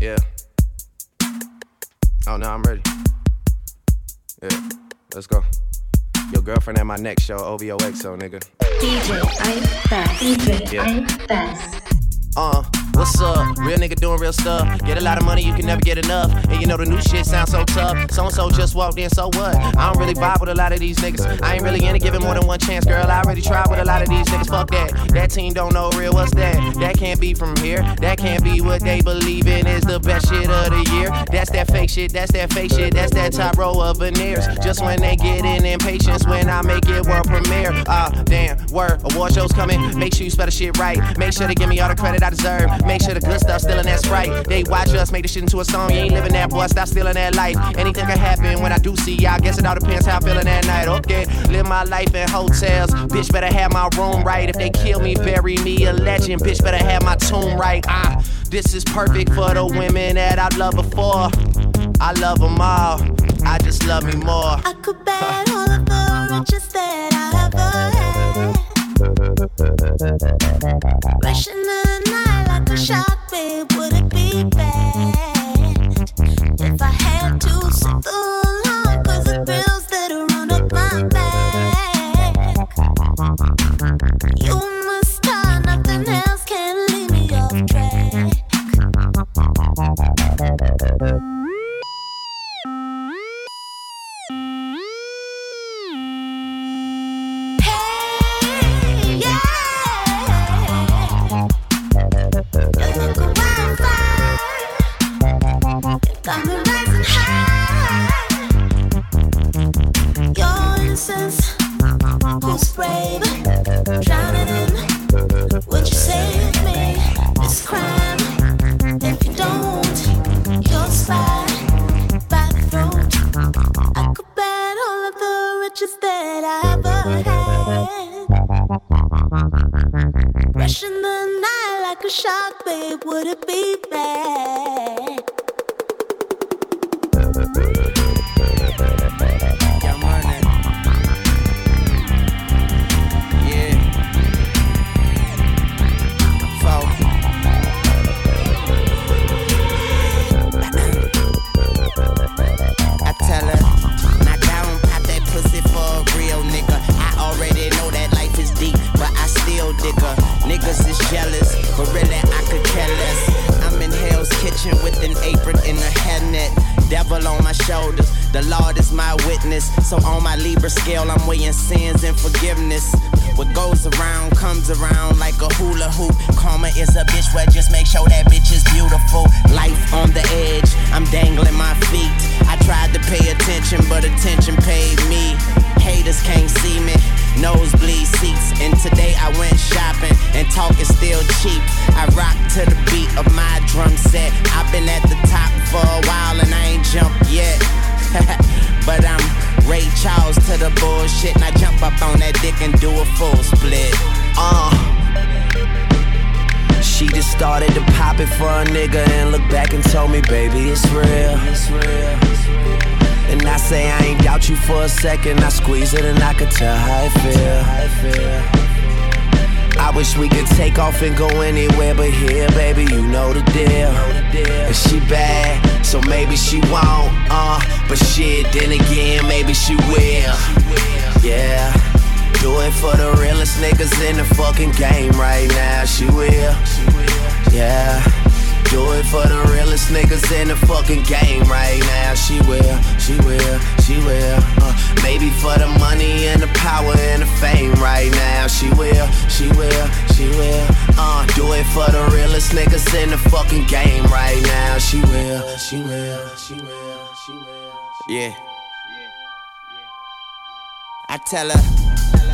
Yeah. Oh no, I'm ready. Yeah, let's go. Your girlfriend at my next show, OVOXO, nigga. DJ Ice Fest. DJ Yeah. Ice Fest. Uh, what's up? Real nigga doing real stuff. Get a lot of money, you can never get enough. And you know the new shit sounds so tough. So and so just walked in, so what? I don't really vibe with a lot of these niggas. I ain't really into giving more than one chance, girl. I already tried with a lot of these niggas. Fuck that. That team don't know real. What's that? That can't be from here. That can't be what they believe in is the best shit of the year. That's that fake shit. That's that fake shit. That's that top row of veneers. Just when they get in impatience when I make it world premiere. Ah, damn. Word. Award shows coming. Make sure you spell the shit right. Make sure they give me all the credit I deserve. Make sure the good stuff still in that sprite. They watch us make this shit into a song. You ain't living that, boy. Stop stealing that life. Anything can happen when I do see y'all. Guess it all depends how I'm feeling that night. Okay, live my life in hotels. Bitch, better have my room right. If they kill me, bury me a legend. Bitch, better have my tomb right. Ah, this is perfect for the women that I love before. I love them all. I just love me more. I could bet all of the riches that I ever had. Rushing the night a babe, would it be bad Rushing the riches that I have had Wishin' the night like a shark, babe, would it be bad? Jealous, but really I could care less. I'm in Hell's Kitchen with an apron and a hairnet. Devil on my shoulders, the Lord is my witness. So on my Libra scale, I'm weighing sins and forgiveness. What goes around comes around like a hula hoop. Karma is a bitch, well, just make sure that bitch is beautiful. Life on the edge, I'm dangling my feet. I tried to pay attention, but attention paid me. Haters can't see me, nigga and look back and told me, baby, it's real. It's real. And I say I ain't doubt you for a second. I squeeze it and I could tell how I feel. I wish we could take off and go anywhere but here, baby. You know the deal. And she bad, so maybe she won't. Uh, but shit, then again, maybe she will. Yeah. Do it for the realest niggas in the fucking game right now. She will. Yeah. Do it for the realest niggas in the fucking game right now. She will, she will, she will. Uh, maybe for the money and the power and the fame right now. She will, she will, she will. Uh, do it for the realest niggas in the fucking game right now. She will, she will, she will, she will. Yeah. I tell her,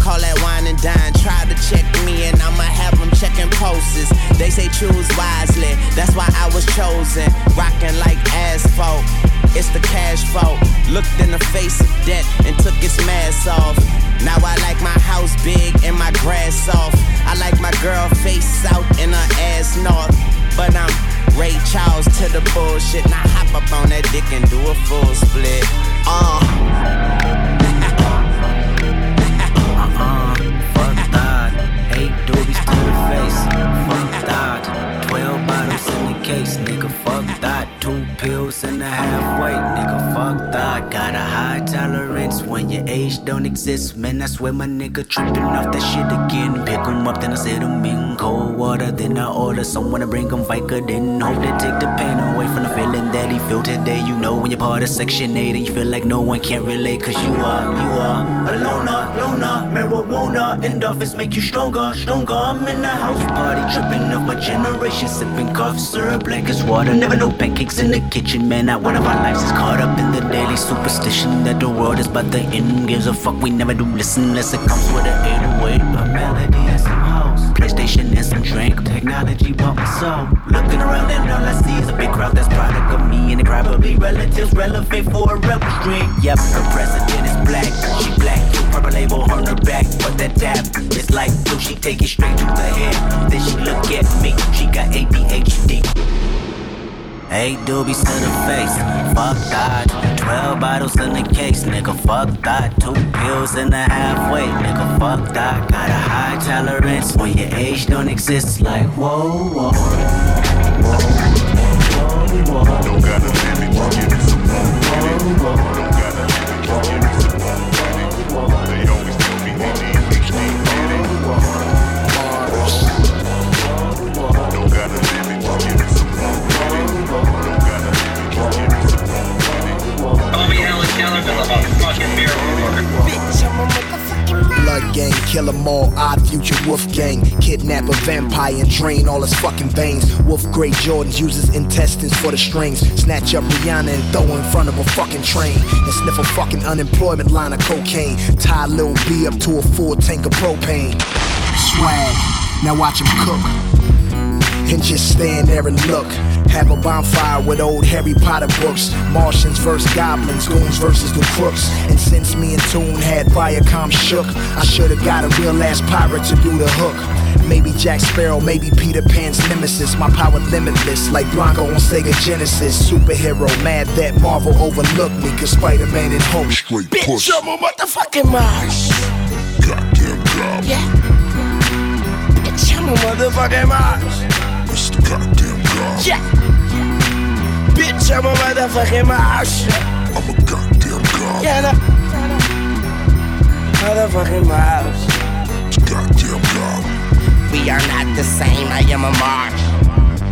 Call that wine and dine. Try to check me and I'ma have them checking pulses. They say choose wisely, that's why I was chosen. Rocking like asphalt. It's the cash fault. Looked in the face of debt and took its mask off. Now I like my house big and my grass soft. I like my girl face south and her ass north. But I'm Ray Charles to the bullshit. Now hop up on that dick and do a full split. Uh. Pills and a halfway, nigga, fuck that. Got a high tolerance when your age don't exist. Man, I swear my nigga tripping off that shit again. Pick 'em up, then I set 'em in cold water. Then I order someone to bring 'em Vica. Then hope they take the pain away from the feeling that he feel today. You know when you're part of Section 8 and you feel like no one can relate. Cause you are, you are a loner, loner. Marijuana endorphins make you stronger, stronger. I'm in the house party tripping off my generation. Sipping cough syrup like it's water. Never know pancakes in the kitchen, man. Not one of our lives is caught up in the daily superstition that the world is but the end. Gives a fuck, we never do listen unless it comes with an 808. A melody and some house, PlayStation and some drink. Technology bump so. Looking around and all I see is a big crowd that's product of me and the crowd probably relatives relevant for a rebel string. Yep, her president is black, she black. Purple label on her back, but that tap is like blue. She take it straight to the head. Then she look at me, she got ADHD. Eight doobies to the face, fuck that. Twelve bottles in the case, nigga, fuck that. Two pills in the halfway, nigga, fuck that. Got a high tolerance when your age don't exist. Like whoa, whoa, whoa, whoa, whoa. Don't got a limit, give me some more. Don't got all, odd future wolf gang. Kidnap a vampire and drain all his fucking veins. Wolf Grey Jordans uses intestines for the strings. Snatch up Rihanna and throw in front of a fucking train. And sniff a fucking unemployment line of cocaine. Tie Lil B up to a full tank of propane. Swag, now watch him cook. And just stand there and look. Have a bonfire with old Harry Potter books. Martians versus goblins, goons versus the crooks. And since me and Toon had Viacom shook, I should've got a real ass pirate to do the hook. Maybe Jack Sparrow, maybe Peter Pan's nemesis. My power limitless, like Blanka on Sega Genesis. Superhero, mad that Marvel overlooked me. Cause Spider Man and Hulk Straight Bitch, push. I'm a motherfucking Mars. Goddamn job. Yeah. Bitch, I'm a motherfucking Mars. It's the goddamn job. Yeah. Bitch, I'm a motherfucking Mars. I'm a goddamn God. Yeah, no. Motherfucking Mars. It's goddamn God. We are not the same, I am a march.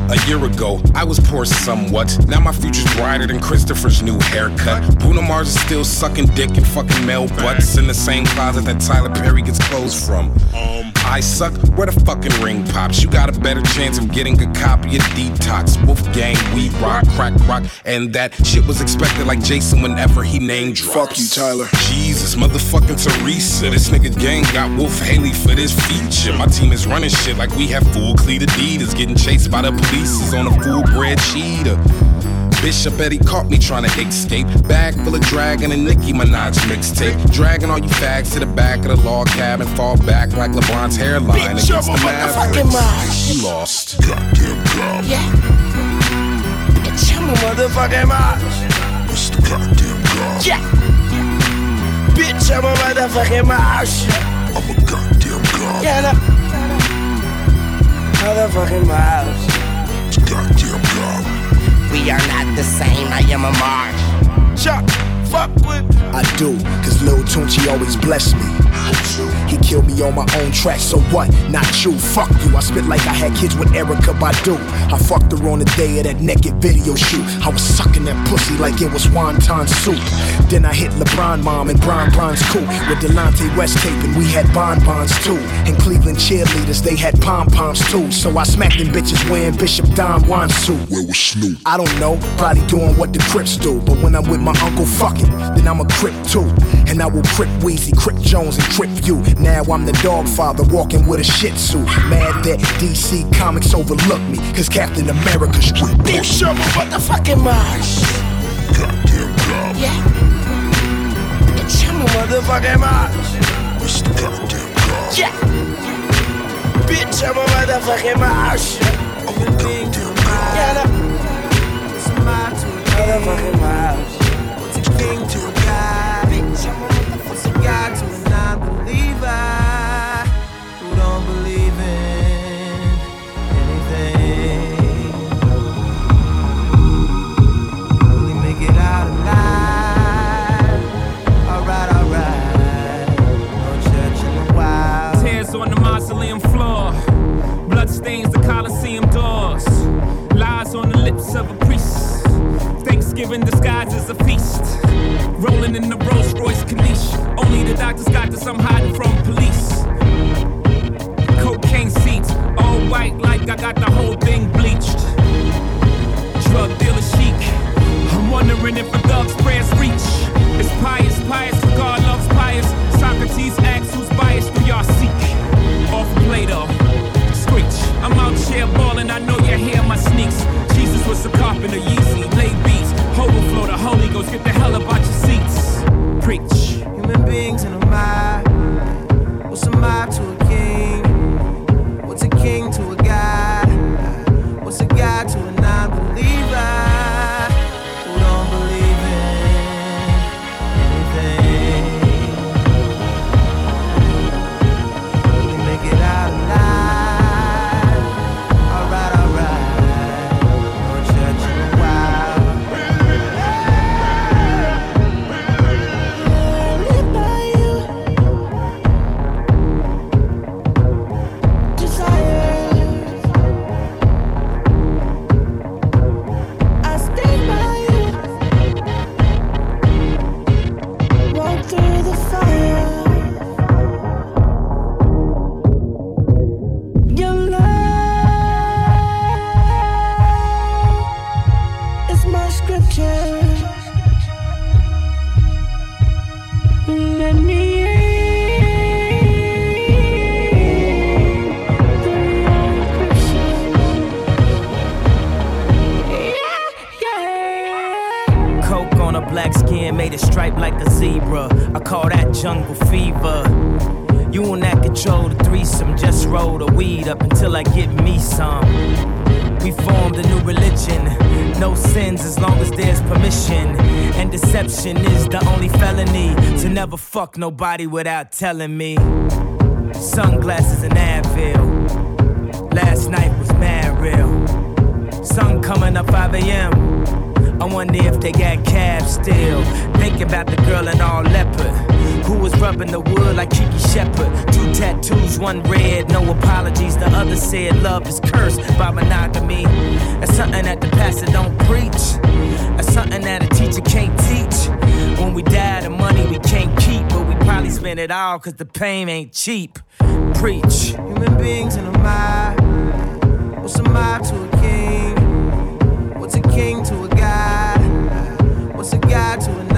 A year ago, I was poor somewhat. Now my future's brighter than Christopher's new haircut. Bruno Mars is still sucking dick and fucking male butts in the same closet that Tyler Perry gets clothes from. Um, I suck. Where the fucking ring pops? You got a better chance of getting a copy of Detox. Wolf Gang, we rock, crack rock, and that shit was expected like Jason whenever he name drops. Fuck you, Tyler. Jesus, motherfucking Teresa. This nigga gang got Wolf Haley for this feature. My team is running shit like we have full cleat Adidas. Getting chased by the police is on a full bred cheetah. Bishop Eddie caught me trying to escape. Bag full of dragon and Nicki Minaj mixtape. Dragging all you fags to the back of the log cabin. Fall back like LeBron's hairline Bitch, against I'm the Mavericks. You lost. Goddamn job. Yeah. Bitch, I'm a motherfucking Mars. It's the goddamn job. Yeah. Bitch, I'm a motherfucking Mars. I'm a goddamn job. Yeah, no. Motherfucking Mars. Goddamn job. We are not the same, I am a march. Chuck, fuck with. I do, cause Lil Tunechi always bless me. He killed me on my own track, so what? Not you, fuck you. I spit like I had kids with Erykah Badu. I fucked her on the day of that naked video shoot. I was sucking that pussy like it was wonton soup. Then I hit LeBron mom and Bron Bron's cool. With Delonte West taping, we had bonbons too. And Cleveland cheerleaders, they had pom poms too. So I smacked them bitches wearing Bishop Don Juan suit. Where was Snoop? I don't know, probably doing what the Crips do. But when I'm with my uncle fucking, then I'm a Crip too. And I will Crip Weezy, Crip Jones, and Crip you. Now I'm the dog father walking with a shih tzu. Mad that DC Comics overlooked me, cause Captain America's straight Bitch, I'm a motherfucking Mars. goddamn garbage. Yeah. Bitch, I'm a motherfucking Mars. It's the goddamn garbage. Yeah. Bitch, I'm a motherfucking Mars. I'm a goddamn garbage. Yeah, motherfucking Mars. What's a king to In the Rolls Royce Corniche. Only the doctors got this, I'm hiding from police. Cocaine seats, all white like I got the whole thing bleached. Drug dealer chic. I'm wondering if a thug's prayers reach. It's pious, pious, God loves pious. Socrates asks who's biased, do y'all seek? Off Plato, screech. I'm out here balling, I know you hear my sneaks. Jesus was a carpenter, Yeezy, laid beats. Overflow the Holy Ghost, get the hell seats. Preach. Human beings in jungle fever. You and that control the threesome. Just roll the weed up until I get me some. We formed a new religion. No sins as long as there's permission. And deception is the only felony. To never fuck nobody without telling me. Sunglasses and Advil. Last night was mad real. Sun coming up 5 a.m. I wonder if they got cabs still. Think about the girl in all leopard. Who was rubbing the wood like Kiki Shepard. Two tattoos, one red, no apologies. The other said love is cursed by monogamy. That's something that the pastor don't preach. That's something that a teacher can't teach. When we die, the money we can't keep, but we probably spend it all cause the pain ain't cheap. Preach. Human beings in a mob. What's a mob to a king? What's a king to a god? What's a god to a